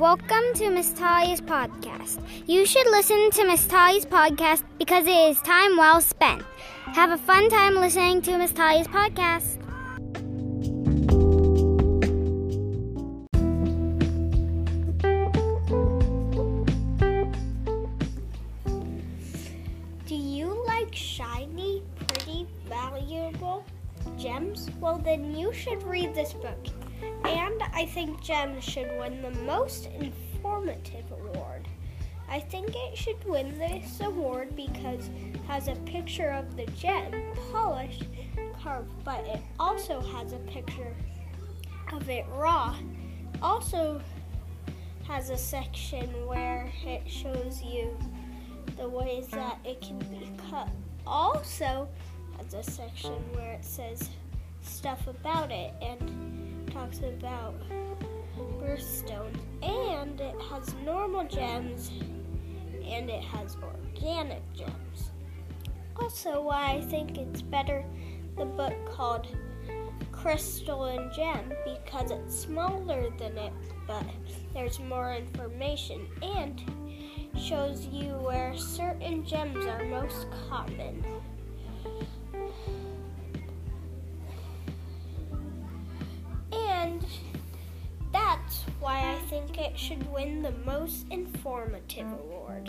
Welcome to Miss Talia's podcast. You should listen to Miss Talia's podcast because it is time well spent. Have a fun time listening to Miss Talia's podcast. Do you like shiny, pretty, valuable gems? Well, then you should read this book. And I think gems should win the most informative award. I think it should win this award because it has a picture of the gem, polished, carved, but it also has a picture of it raw. Also has a section where it shows you the ways that it can be cut. Also has a section where it says stuff about it and talks about birthstones. And it has normal gems and it has organic gems. Also, why I think it's better the book called Crystal and Gem because it's smaller than it, but there's more information and shows you where certain gems are most common. Think it should win the most informative award.